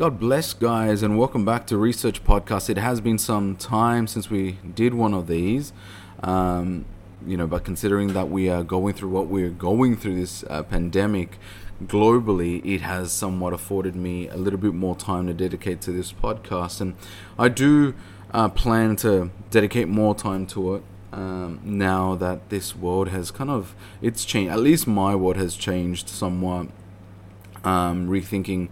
God bless, guys, and welcome back to Research Podcast. It has been some time since we did one of these, um, you know, but considering that we are going through what we're going through this uh, pandemic globally, it has somewhat afforded me a little bit more time to dedicate to this podcast, and I do uh, plan to dedicate more time to it. Um, now that this world has kind of it's changed, at least my world has changed somewhat. Um, rethinking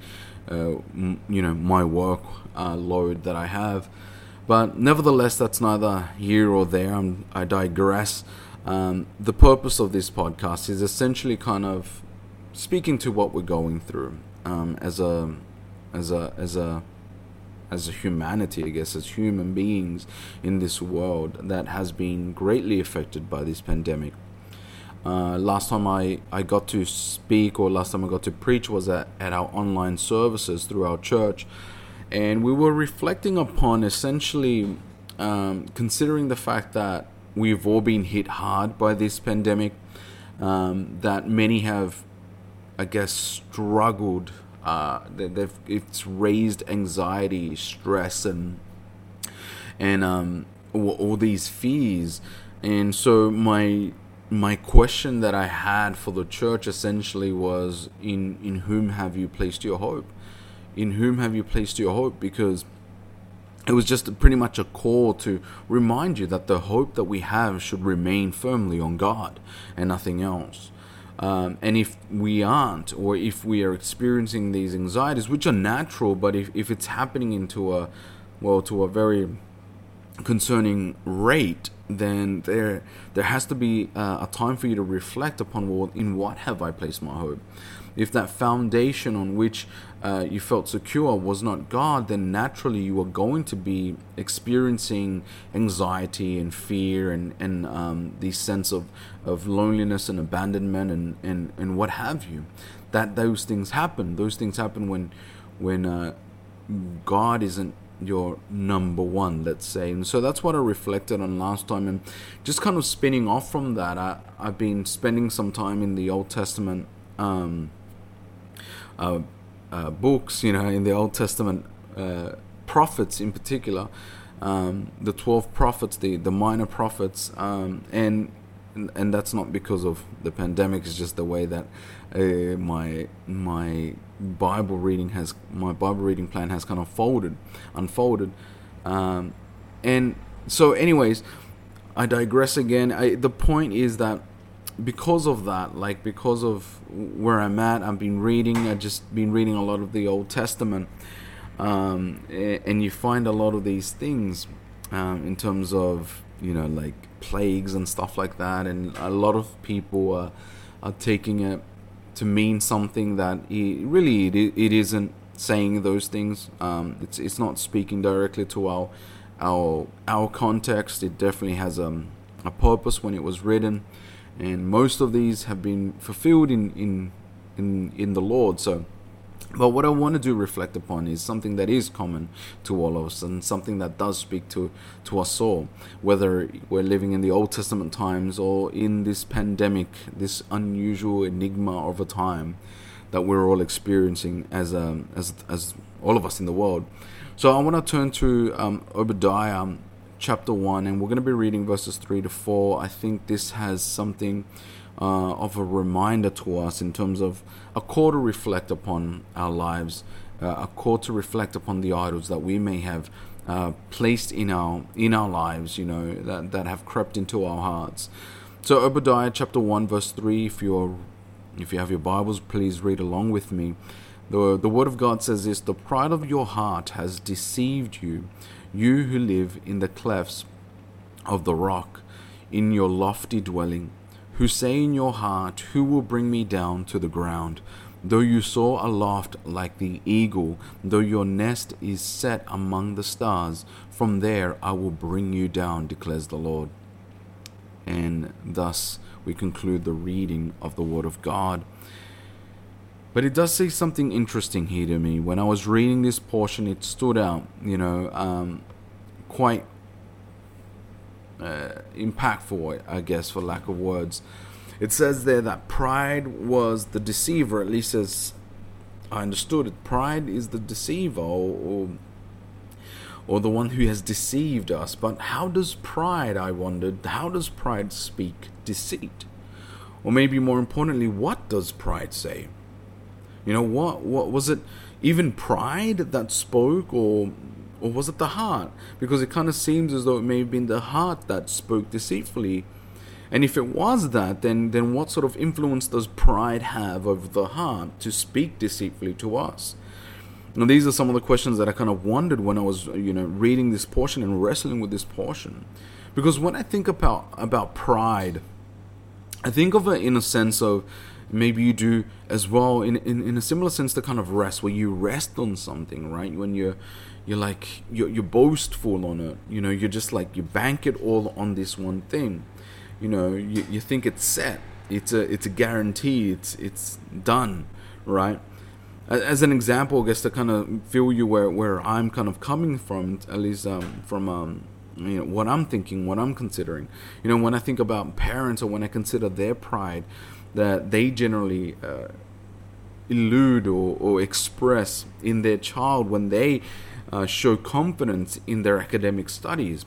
uh, you know my work uh, load that I have. But nevertheless, that's neither here or there. I'm, I digress. Um, the purpose of this podcast is essentially kind of speaking to what we're going through um, as a as a as a as a humanity, I guess, as human beings in this world that has been greatly affected by this pandemic. Uh, last time I, I got to speak or last time I got to preach was at, at our online services through our church. And we were reflecting upon essentially um, considering the fact that we've all been hit hard by this pandemic, um, that many have, I guess, struggled. Uh, they've it's raised anxiety, stress, and and um, all, all these fears. And so my my question that I had for the church essentially was in in whom have you placed your hope? In whom have you placed your hope? Because it was just pretty much a call to remind you that the hope that we have should remain firmly on God and nothing else. Um, and if we aren't, or if we are experiencing these anxieties, which are natural, but if, if it's happening into a, well, to a very concerning rate, then there there has to be uh, a time for you to reflect upon well, in what have I placed my hope. If that foundation on which uh, you felt secure was not God, then naturally you are going to be experiencing anxiety and fear and and um, the sense of of loneliness and abandonment and, and and what have you. That those things happen. Those things happen when when uh, God isn't your number one, let's say. And so that's what I reflected on last time. And just kind of spinning off from that, I, I've been spending some time in the Old Testament um, uh, uh, books, you know, in the Old Testament uh, prophets in particular, um, the 12 prophets, the, the minor prophets. Um, and, and that's not because of the pandemic, it's just the way that uh, my my Bible reading has my Bible reading plan has kind of folded, unfolded, um, and so anyways, I digress again. I, the point is that because of that, like because of where I'm at, I've been reading. I've just been reading a lot of the Old Testament, um, and you find a lot of these things um, in terms of you know like plagues and stuff like that, and a lot of people are are taking it to mean something that it, really it, it isn't saying those things. Um, it's it's not speaking directly to our our our context. It definitely has a, um, a purpose when it was written, and most of these have been fulfilled in in in, in the Lord. So but what I want to do reflect upon is something that is common to all of us and something that does speak to, to us all, whether we're living in the Old Testament times or in this pandemic, this unusual enigma of a time that we're all experiencing as, um, as, as all of us in the world. So I want to turn to um, Obadiah um, chapter 1, and we're going to be reading verses 3 to 4. I think this has something uh, of a reminder to us in terms of a call to reflect upon our lives, uh, a call to reflect upon the idols that we may have uh, placed in our in our lives, you know, that, that have crept into our hearts. So Obadiah chapter one verse three. If you're if you have your Bibles, please read along with me. The, the Word of God says this The pride of your heart has deceived you, you who live in the clefts of the rock, in your lofty dwelling who say in your heart, Who will bring me down to the ground? Though you soar aloft like the eagle, though your nest is set among the stars, from there I will bring you down, declares the Lord. And thus we conclude the reading of the Word of God. But it does say something interesting here to me. When I was reading this portion, it stood out, you know, um, quite uh, impactful, I guess, for lack of words. It says there that pride was the deceiver, at least as I understood it. Pride is the deceiver or, or, or the one who has deceived us. But how does pride, I wondered, how does pride speak deceit? Or maybe more importantly, what does pride say? You know, what what was it even pride that spoke or or was it the heart? Because it kind of seems as though it may have been the heart that spoke deceitfully. And if it was that, then then what sort of influence does pride have over the heart to speak deceitfully to us? Now these are some of the questions that I kind of wondered when I was, you know, reading this portion and wrestling with this portion. Because when I think about about pride, I think of it in a sense of maybe you do as well in, in, in a similar sense to kind of rest where you rest on something right? When you're you're like you're, you're boastful on it. You know you're just like you bank it all on this one thing. You know you, you think it's set. It's a it's a guarantee. It's it's done right? As an example i guess to kind of feel you where where i'm kind of coming from at least um, from um, you know what i'm thinking what i'm considering. You know when i think about parents or when i consider their pride that they generally uh, elude or, or express in their child when they uh, show confidence in their academic studies.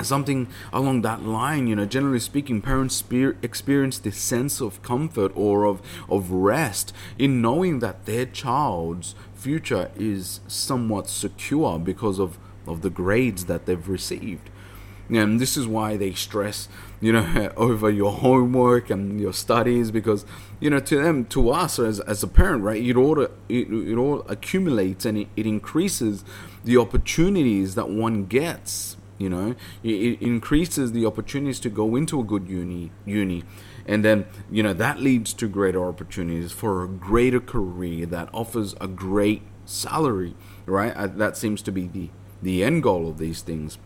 Something along that line you know generally speaking parents experience this sense of comfort or of of rest in knowing that their child's future is somewhat secure because of of the grades that they've received and this is why they stress you know over your homework and your studies because you know to them to us as, as a parent right it all it, it all accumulates and it, it increases the opportunities that one gets you know. It, it increases the opportunities to go into a good uni uni. And then you know that leads to greater opportunities for a greater career that offers a great salary right? Uh, that seems to be the the end goal of these things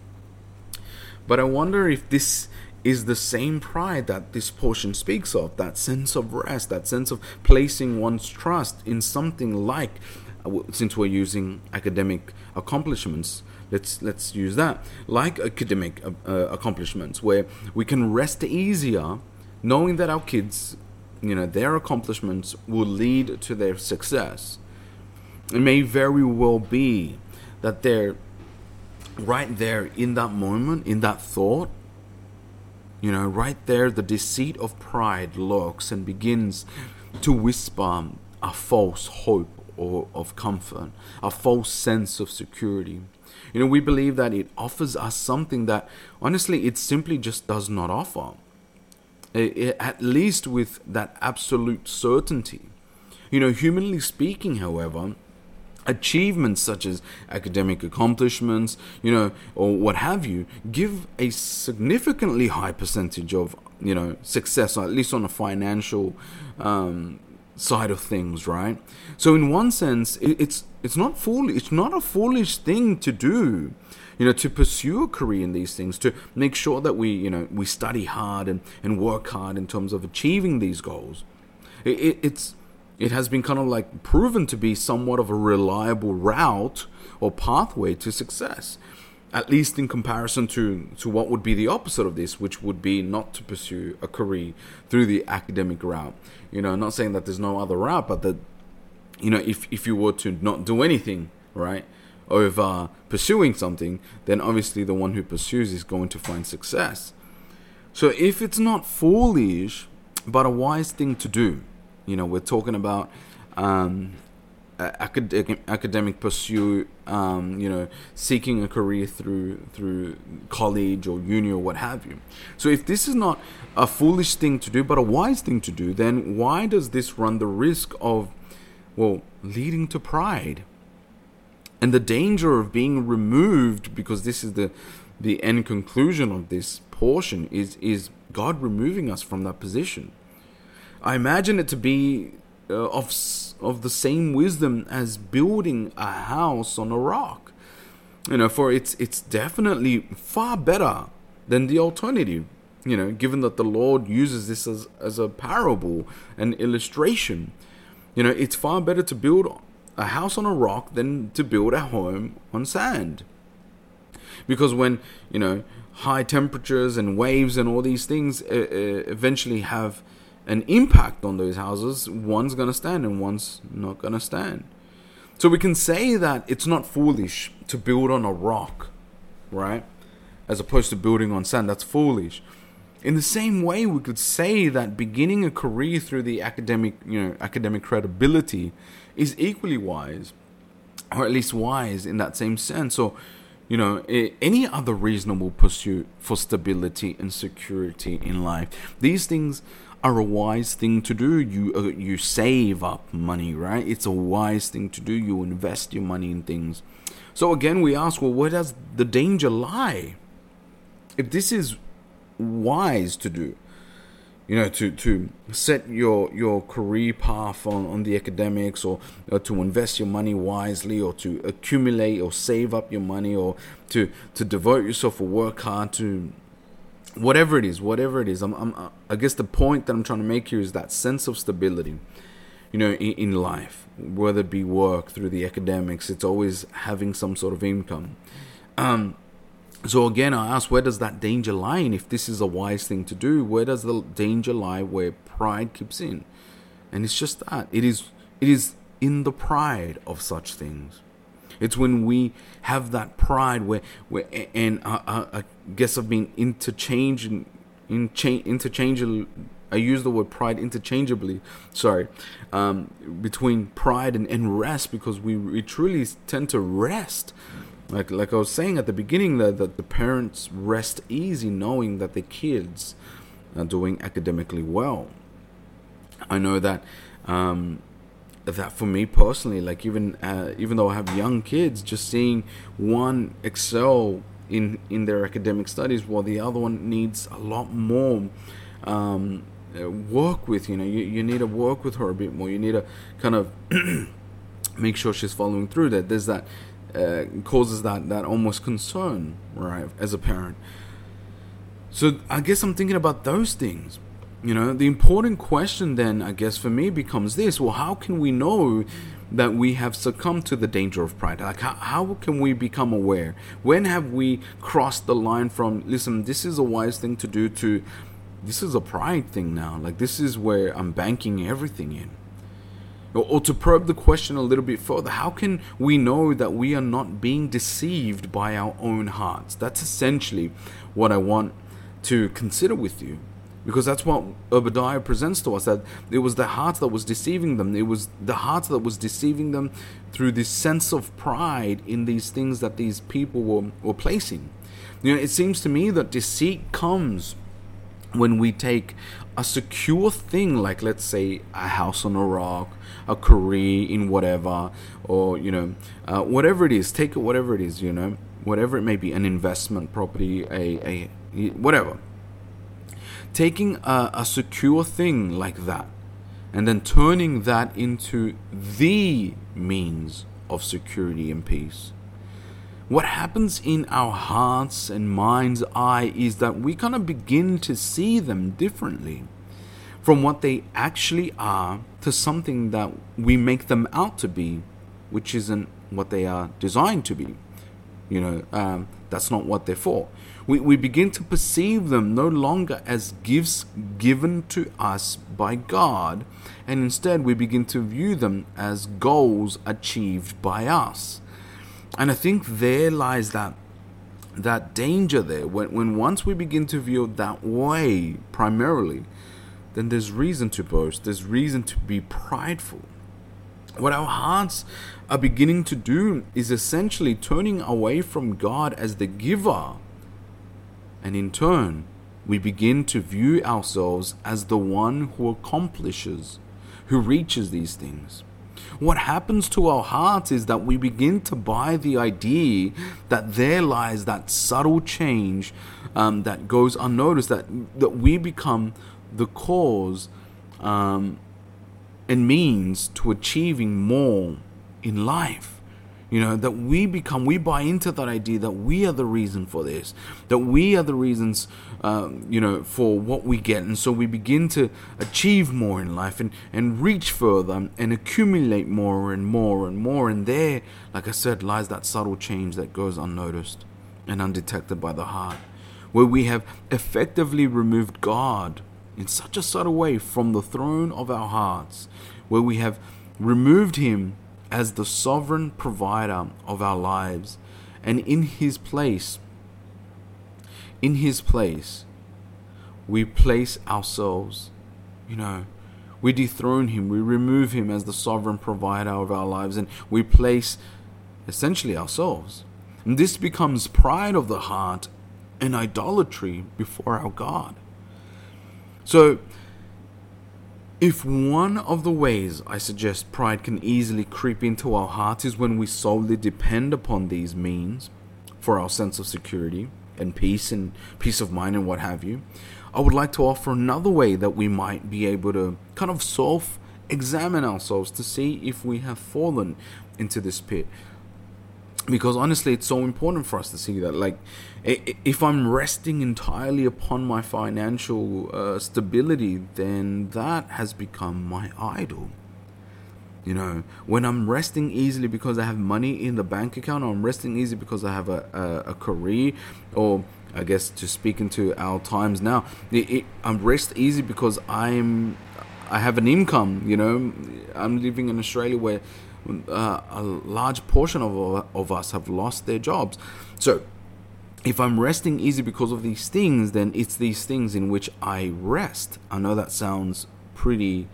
but I wonder if this is the same pride that this portion speaks of that sense of rest, that sense of placing one's trust in something like, uh, since we're using academic accomplishments, let's let's use that like academic uh, uh, accomplishments where we can rest easier knowing that our kids you know their accomplishments will lead to their success. It may very well be that they're right there in that moment, in that thought, you know, right there, the deceit of pride lurks and begins to whisper a false hope or of comfort, a false sense of security. You know, we believe that it offers us something that honestly it simply just does not offer. It, at least with that absolute certainty. You know, humanly speaking, however, achievements such as academic accomplishments, you know, or what have you, give a significantly high percentage of, you know, success, at least on a financial um, side of things, right? So in one sense, it's it's not foolish. It's not a foolish thing to do, you know, to pursue a career in these things, to make sure that we, you know, we study hard and, and work hard in terms of achieving these goals. It, it, it's it has been kind of like proven to be somewhat of a reliable route or pathway to success at least in comparison to, to what would be the opposite of this, which would be not to pursue a career through the academic route. You know, not saying that there's no other route, but that, you know, if, if you were to not do anything, right, over pursuing something, then obviously the one who pursues is going to find success. So if it's not foolish, but a wise thing to do, you know, we're talking about um, academic academic pursuit, um, you know, seeking a career through through college or uni or what have you. So if this is not a foolish thing to do, but a wise thing to do, then why does this run the risk of, well, leading to pride? And the danger of being removed, because this is the the end conclusion of this portion, is is God removing us from that position. I imagine it to be uh, of of the same wisdom as building a house on a rock. You know, for it's it's definitely far better than the alternative. You know, given that the Lord uses this as as a parable, an illustration. You know, it's far better to build a house on a rock than to build a home on sand. Because when you know high temperatures and waves and all these things uh, uh, eventually have an impact on those houses, one's going to stand and one's not going to stand. So we can say that it's not foolish to build on a rock, right? As opposed to building on sand. That's foolish. In the same way, we could say that beginning a career through the academic, you know, academic credibility is equally wise, or at least wise in that same sense. Or, you know, any other reasonable pursuit for stability and security in life. These things are a wise thing to do. You uh, you save up money, right? It's a wise thing to do. You invest your money in things. So again, we ask, well, where does the danger lie? If this is wise to do, you know, to, to set your your career path on, on the academics, or, or to invest your money wisely, or to accumulate or save up your money, or to to devote yourself or work hard to whatever it is, whatever it is, I'm, I'm, uh, I guess the point that I'm trying to make here is that sense of stability, you know, in, in life, whether it be work through the academics, it's always having some sort of income. Um, so again, I ask, where does that danger lie? And if this is a wise thing to do, where does the danger lie where pride keeps in? And it's just that it is, it is in the pride of such things. It's when we have that pride where, where and I, I, Guess I've been interchanging, interchangeable. I use the word pride interchangeably. Sorry, um, between pride and, and rest because we, we truly tend to rest. Like like I was saying at the beginning that, that the parents rest easy knowing that the kids are doing academically well. I know that um, that for me personally like even uh, even though i have young kids just seeing one excel in in their academic studies while the other one needs a lot more um, uh, work with you know you, you need to work with her a bit more. You need to kind of make sure she's following through that there's that uh, causes that that almost concern right as a parent. So i guess i'm thinking about those things. You know, the important question then, I guess, for me becomes this. Well, how can we know that we have succumbed to the danger of pride? Like, how, how can we become aware? When have we crossed the line from, listen, this is a wise thing to do, to this is a pride thing now? Like, this is where I'm banking everything in. Or, or to probe the question a little bit further, how can we know that we are not being deceived by our own hearts? That's essentially what I want to consider with you because that's what Obadiah presents to us that it was the heart that was deceiving them. It was the heart that was deceiving them through this sense of pride in these things that these people were, were placing. You know, it seems to me that deceit comes when we take a secure thing like let's say a house on a rock a career in whatever or you know uh, whatever it is take it whatever it is you know whatever it may be an investment property a, a whatever taking a, a secure thing like that and then turning that into the means of security and peace. What happens in our hearts and mind's eye is that we kind of begin to see them differently from what they actually are to something that we make them out to be, which isn't what they are designed to be. You know, um, that's not what they're for. We, we begin to perceive them no longer as gifts given to us by God, and instead we begin to view them as goals achieved by us. And I think there lies that that danger there when, when once we begin to view it that way primarily, then there's reason to boast, there's reason to be prideful. What our hearts are beginning to do is essentially turning away from God as the giver and in turn, we begin to view ourselves as the one who accomplishes, who reaches these things. What happens to our hearts is that we begin to buy the idea that there lies that subtle change um, that goes unnoticed, that, that we become the cause um, and means to achieving more in life. You know, that we become, we buy into that idea that we are the reason for this, that we are the reasons, um, you know, for what we get. And so we begin to achieve more in life and, and reach further and accumulate more and more and more. And there, like I said, lies that subtle change that goes unnoticed and undetected by the heart, where we have effectively removed God in such a subtle way from the throne of our hearts, where we have removed him as the sovereign provider of our lives, and in his place, in his place, we place ourselves, you know, we dethrone him, we remove him as the sovereign provider of our lives, and we place essentially ourselves. And this becomes pride of the heart and idolatry before our God. So, if one of the ways I suggest pride can easily creep into our hearts is when we solely depend upon these means for our sense of security and peace and peace of mind and what have you, I would like to offer another way that we might be able to kind of self examine ourselves to see if we have fallen into this pit because honestly it's so important for us to see that like if i'm resting entirely upon my financial uh, stability then that has become my idol. You know when i'm resting easily because i have money in the bank account or i'm resting easy because i have a, a, a career or i guess to speak into our times now it, it, i'm rest easy because i'm i have an income you know. I'm living in australia where uh, a large portion of, of us have lost their jobs. So, if I'm resting easy because of these things, then it's these things in which I rest. I know that sounds pretty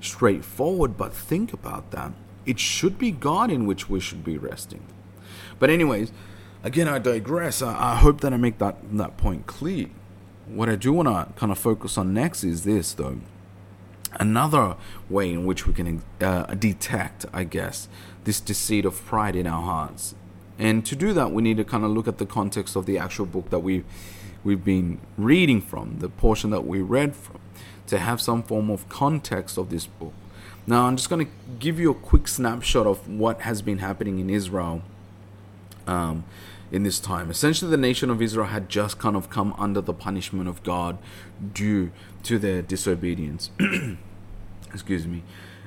straightforward, but think about that. It should be God in which we should be resting. But, anyways, again, I digress. I, I hope that I make that, that point clear. What I do want to kind of focus on next is this, though another way in which we can uh, detect, I guess, this deceit of pride in our hearts. And to do that, we need to kind of look at the context of the actual book that we we've been reading from, the portion that we read from, to have some form of context of this book. Now, I'm just going to give you a quick snapshot of what has been happening in Israel um, in this time. Essentially, the nation of Israel had just kind of come under the punishment of God due to their disobedience. Excuse me.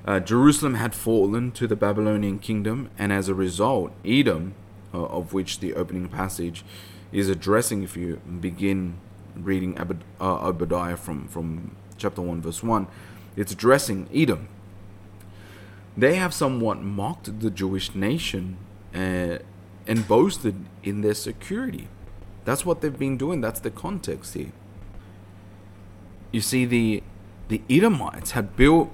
Uh, Jerusalem had fallen to the Babylonian kingdom, and as a result, Edom, uh, of which the opening passage is addressing, if you begin reading Abed, uh, Obadiah from, from chapter 1, verse 1, it's addressing Edom. They have somewhat mocked the Jewish nation uh, and boasted in their security. That's what they've been doing. That's the context here. You see, the the Edomites had built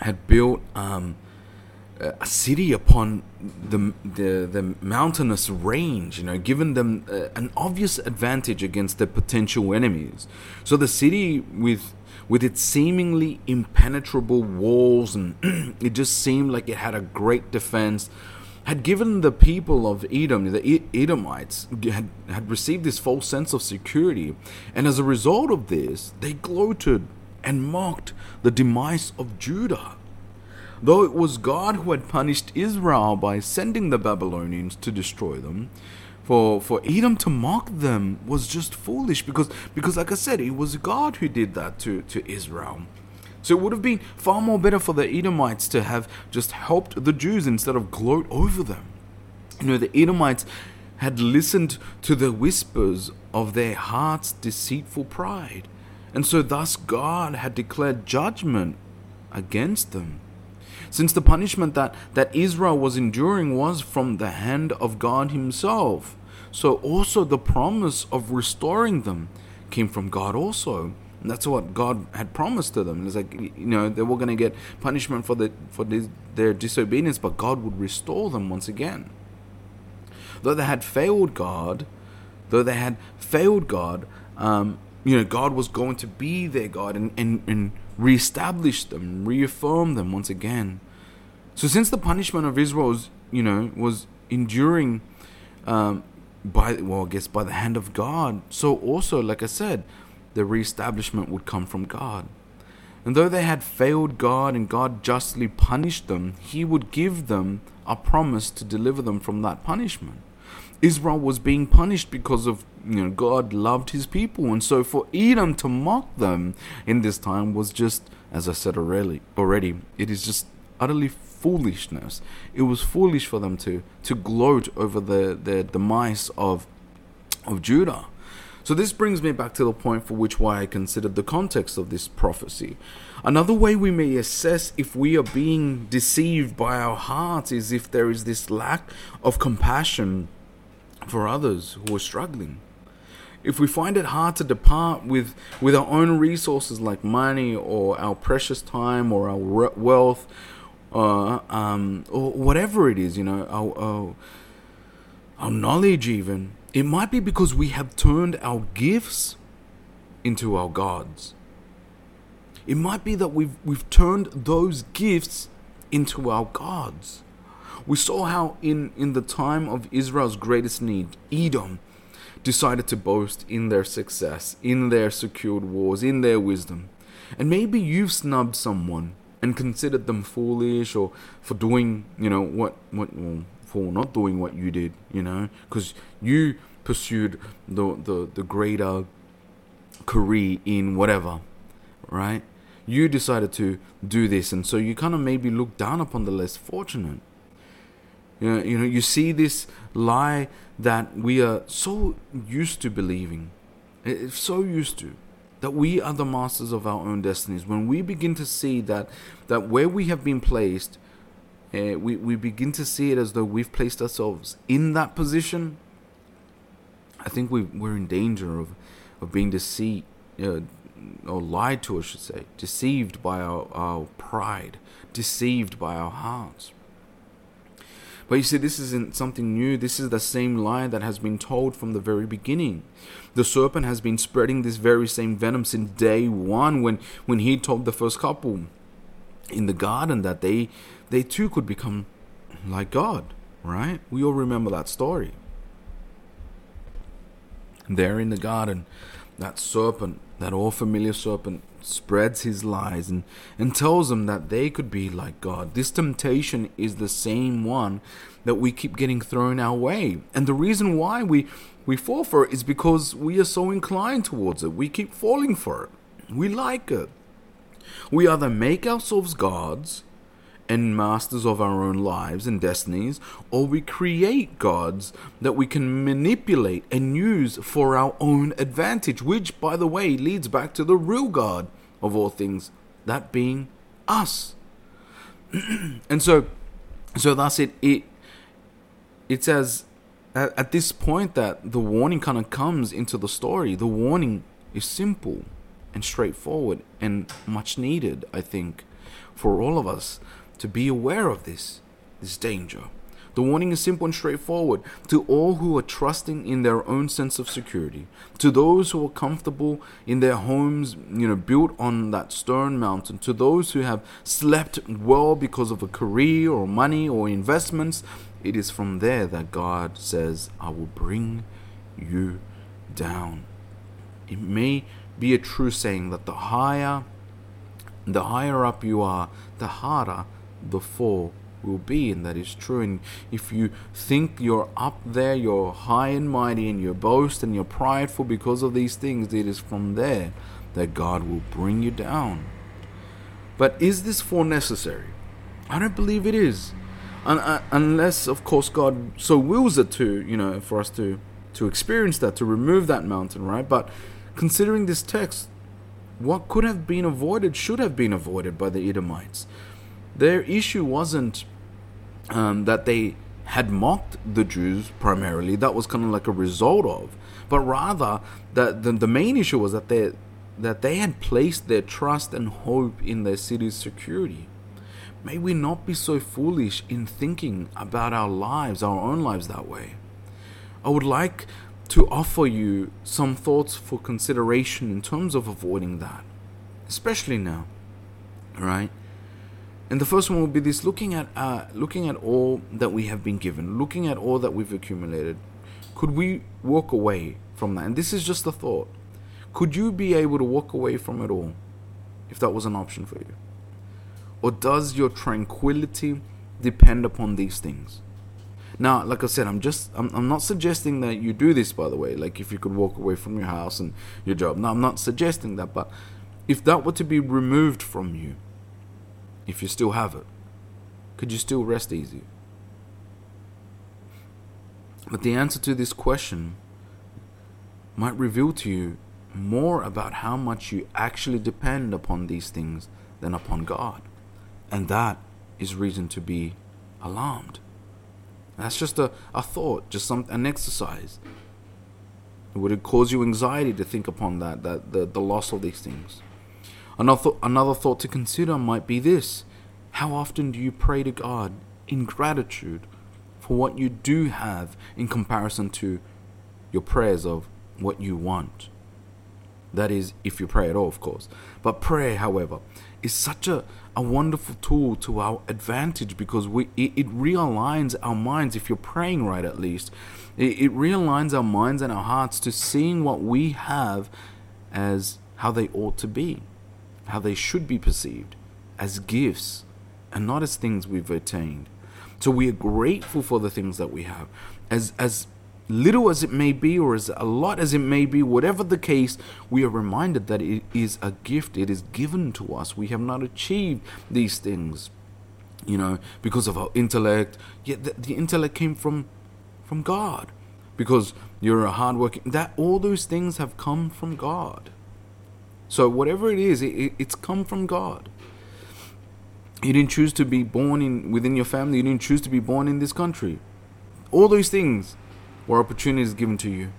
had built um, a city upon the, the the mountainous range, you know, given them uh, an obvious advantage against their potential enemies. So the city with with its seemingly impenetrable walls and it just seemed like it had a great defense had given the people of Edom, the Edomites, had, had received this false sense of security. And as a result of this, they gloated and mocked the demise of Judah. Though it was God who had punished Israel by sending the Babylonians to destroy them, for, for Edom to mock them was just foolish because, because like I said, it was God who did that to, to Israel. So it would have been far more better for the Edomites to have just helped the Jews instead of gloat over them. You know, the Edomites had listened to the whispers of their heart's deceitful pride. And so thus God had declared judgment against them. Since the punishment that, that Israel was enduring was from the hand of God Himself, so also the promise of restoring them came from God also. That's what God had promised to them. It's like you know they were going to get punishment for the for this, their disobedience, but God would restore them once again. Though they had failed God, though they had failed God, um, you know God was going to be their God and and, and reestablish them, reaffirm them once again. So since the punishment of Israel was you know was enduring. Um, by well, I guess by the hand of God. So also, like I said, the reestablishment would come from God. And though they had failed God and God justly punished them, He would give them a promise to deliver them from that punishment. Israel was being punished because of you know God loved his people and so for Edom to mock them in this time was just as I said already already it is just utterly foolishness it was foolish for them to to gloat over the the demise of of Judah So this brings me back to the point for which why I considered the context of this prophecy. Another way we may assess if we are being deceived by our hearts is if there is this lack of compassion for others who are struggling. If we find it hard to depart with, with our own resources like money or our precious time or our wealth uh, um, or whatever it is, you know, our, our, our knowledge even, it might be because we have turned our gifts into our gods. It might be that we've, we've turned those gifts into our gods. We saw how in, in the time of Israel's greatest need, Edom decided to boast in their success, in their secured wars, in their wisdom. And maybe you've snubbed someone and considered them foolish or for doing, you know, what, what, for not doing what you did, you know, because you pursued the, the, the greater career in whatever, right? You decided to do this, and so you kind of maybe look down upon the less fortunate. You know, you know, you see this lie that we are so used to believing, so used to, that we are the masters of our own destinies. When we begin to see that that where we have been placed uh, we, we begin to see it as though we've placed ourselves in that position, I think we, we're in danger of, of being deceived, uh, or lied to, I should say, deceived by our, our pride, deceived by our hearts. But you see, this isn't something new. This is the same lie that has been told from the very beginning. The serpent has been spreading this very same venom since day one when, when he told the first couple in the garden that they they too could become like God, right? We all remember that story. There in the garden, that serpent, that all familiar serpent, spreads his lies and, and tells them that they could be like God. This temptation is the same one that we keep getting thrown our way. And the reason why we, we fall for it is because we are so inclined towards it. We keep falling for it. We like it. We either make ourselves gods and masters of our own lives and destinies, or we create gods that we can manipulate and use for our own advantage, which, by the way, leads back to the real God of all things, that being us. and so, so thus it it it says at, at this point that the warning kind of comes into the story. The warning is simple and straightforward and much needed, I think, for all of us to be aware of this, this danger. The warning is simple and straightforward to all who are trusting in their own sense of security, to those who are comfortable in their homes, you know, built on that stone mountain, to those who have slept well because of a career or money or investments. It is from there that God says, I will bring you down. It may be a true saying that the higher the higher up you are, the harder the fall will be, and that is true. And if you think you're up there, you're high and mighty, and you boast and you're prideful because of these things, it is from there that God will bring you down. But is this fall necessary? I don't believe it is, uh, unless, of course, God so wills it to, you know, for us to to experience that, to remove that mountain, right? But considering this text, what could have been avoided should have been avoided by the Edomites. Their issue wasn't um, that they had mocked the Jews primarily, that was kind of like a result of, but rather that the, the main issue was that they that they had placed their trust and hope in their city's security. May we not be so foolish in thinking about our lives, our own lives that way. I would like to offer you some thoughts for consideration in terms of avoiding that, especially now. All right? And the first one will be this: looking at uh, looking at all that we have been given, looking at all that we've accumulated. Could we walk away from that? And this is just a thought. Could you be able to walk away from it all, if that was an option for you? Or does your tranquility depend upon these things? Now, like I said, I'm just I'm, I'm not suggesting that you do this. By the way, like if you could walk away from your house and your job. No, I'm not suggesting that. But if that were to be removed from you if you still have it? Could you still rest easy? But the answer to this question might reveal to you more about how much you actually depend upon these things than upon God. And that is reason to be alarmed. That's just a, a thought, just some an exercise. Would it cause you anxiety to think upon that, that the, the loss of these things? Another, another thought to consider might be this How often do you pray to God in gratitude for what you do have in comparison to your prayers of what you want? That is, if you pray at all, of course. But prayer, however, is such a, a wonderful tool to our advantage because we it, it realigns our minds. If you're praying right, at least, it, it realigns our minds and our hearts to seeing what we have as how they ought to be, how they should be perceived, as gifts and not as things we've attained. So we are grateful for the things that we have. As as little as it may be, or as a lot as it may be, whatever the case, we are reminded that it is a gift. It is given to us. We have not achieved these things, you know, because of our intellect. Yet the, the intellect came from from God, because you're a hardworking. That all those things have come from God. So whatever it is, it, it's come from God. You didn't choose to be born in within your family. You didn't choose to be born in this country. All those things or opportunities given to you.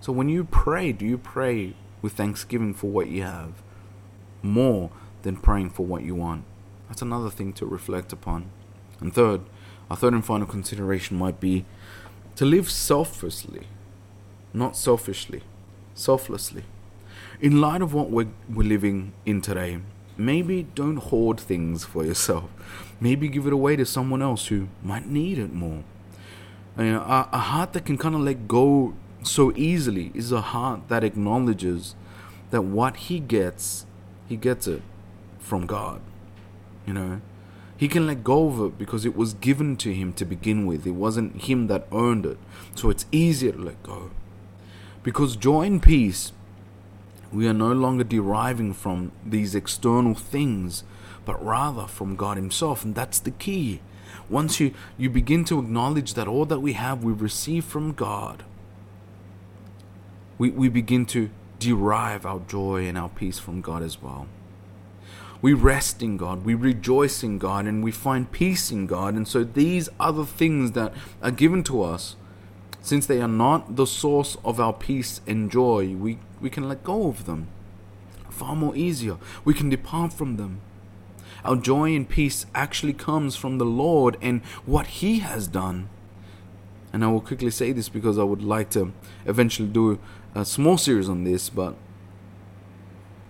So when you pray, do you pray with thanksgiving for what you have more than praying for what you want? That's another thing to reflect upon. And third, our third and final consideration might be to live selflessly, not selfishly, selflessly. In light of what we're, we're living in today, maybe don't hoard things for yourself. Maybe give it away to someone else who might need it more. You know, a, a heart that can kind of let go so easily is a heart that acknowledges that what he gets, he gets it from God. You know, he can let go of it because it was given to him to begin with. It wasn't him that earned it. So it's easier to let go. Because joy and peace, we are no longer deriving from these external things, but rather from God Himself. And that's the key. Once you, you begin to acknowledge that all that we have we receive from God, we, we begin to derive our joy and our peace from God as well. We rest in God, we rejoice in God, and we find peace in God. And so these other things that are given to us, since they are not the source of our peace and joy, we, we can let go of them far more easier. We can depart from them. Our joy and peace actually comes from the Lord and what He has done. And I will quickly say this because I would like to eventually do a small series on this, but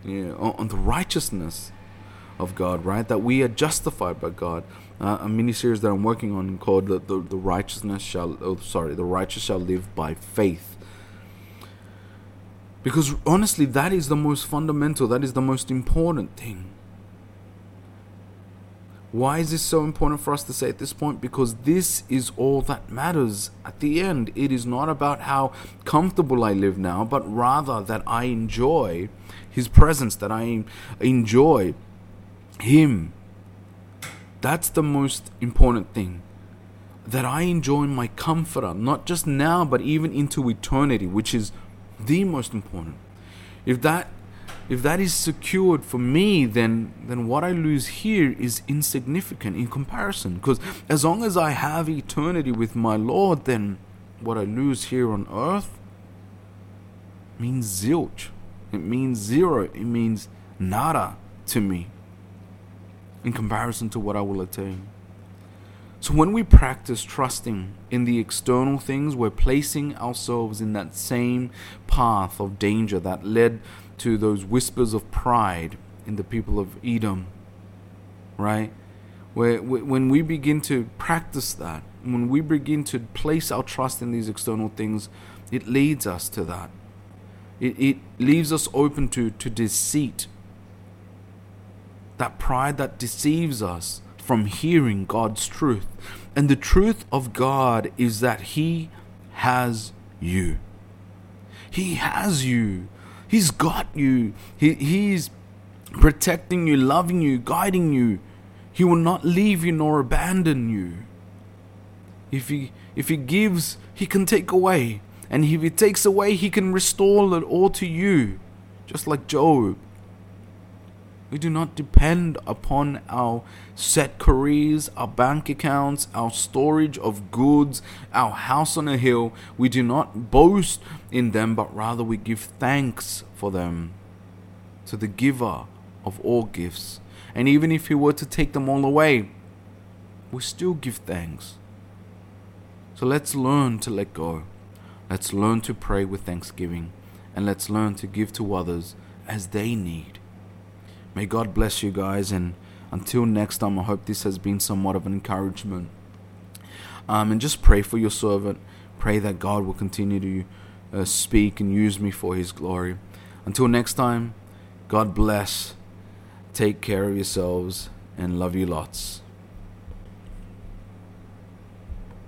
yeah, on the righteousness of God, right? That we are justified by God. Uh, a mini series that I'm working on called the, the, the righteousness shall oh, sorry the righteous shall live by faith. Because honestly, that is the most fundamental. That is the most important thing. Why is this so important for us to say at this point? Because this is all that matters. At the end, it is not about how comfortable I live now, but rather that I enjoy His presence, that I enjoy Him. That's the most important thing. That I enjoy my comforter, not just now, but even into eternity, which is the most important. If that if that is secured for me, then then what I lose here is insignificant in comparison. Because as long as I have eternity with my Lord, then what I lose here on earth means zilch. It means zero. It means nada to me in comparison to what I will attain. So when we practice trusting in the external things, we're placing ourselves in that same path of danger that led to those whispers of pride in the people of Edom, right? Where when we begin to practice that, when we begin to place our trust in these external things, it leads us to that. It, it leaves us open to, to deceit. That pride that deceives us from hearing God's truth. And the truth of God is that He has you. He has you. He's got you. He, he's protecting you, loving you, guiding you. He will not leave you nor abandon you. If he if he gives, he can take away. And if He takes away, He can restore it all to you, just like Job. We do not depend upon our set careers, our bank accounts, our storage of goods, our house on a hill. We do not boast in them, but rather we give thanks for them to the giver of all gifts. And even if He were to take them all away, we still give thanks. So let's learn to let go. Let's learn to pray with thanksgiving. And let's learn to give to others as they need. May God bless you guys. And until next time, I hope this has been somewhat of an encouragement. Um, and just pray for your servant. Pray that God will continue to uh, speak and use me for His glory. Until next time, God bless. Take care of yourselves and love you lots.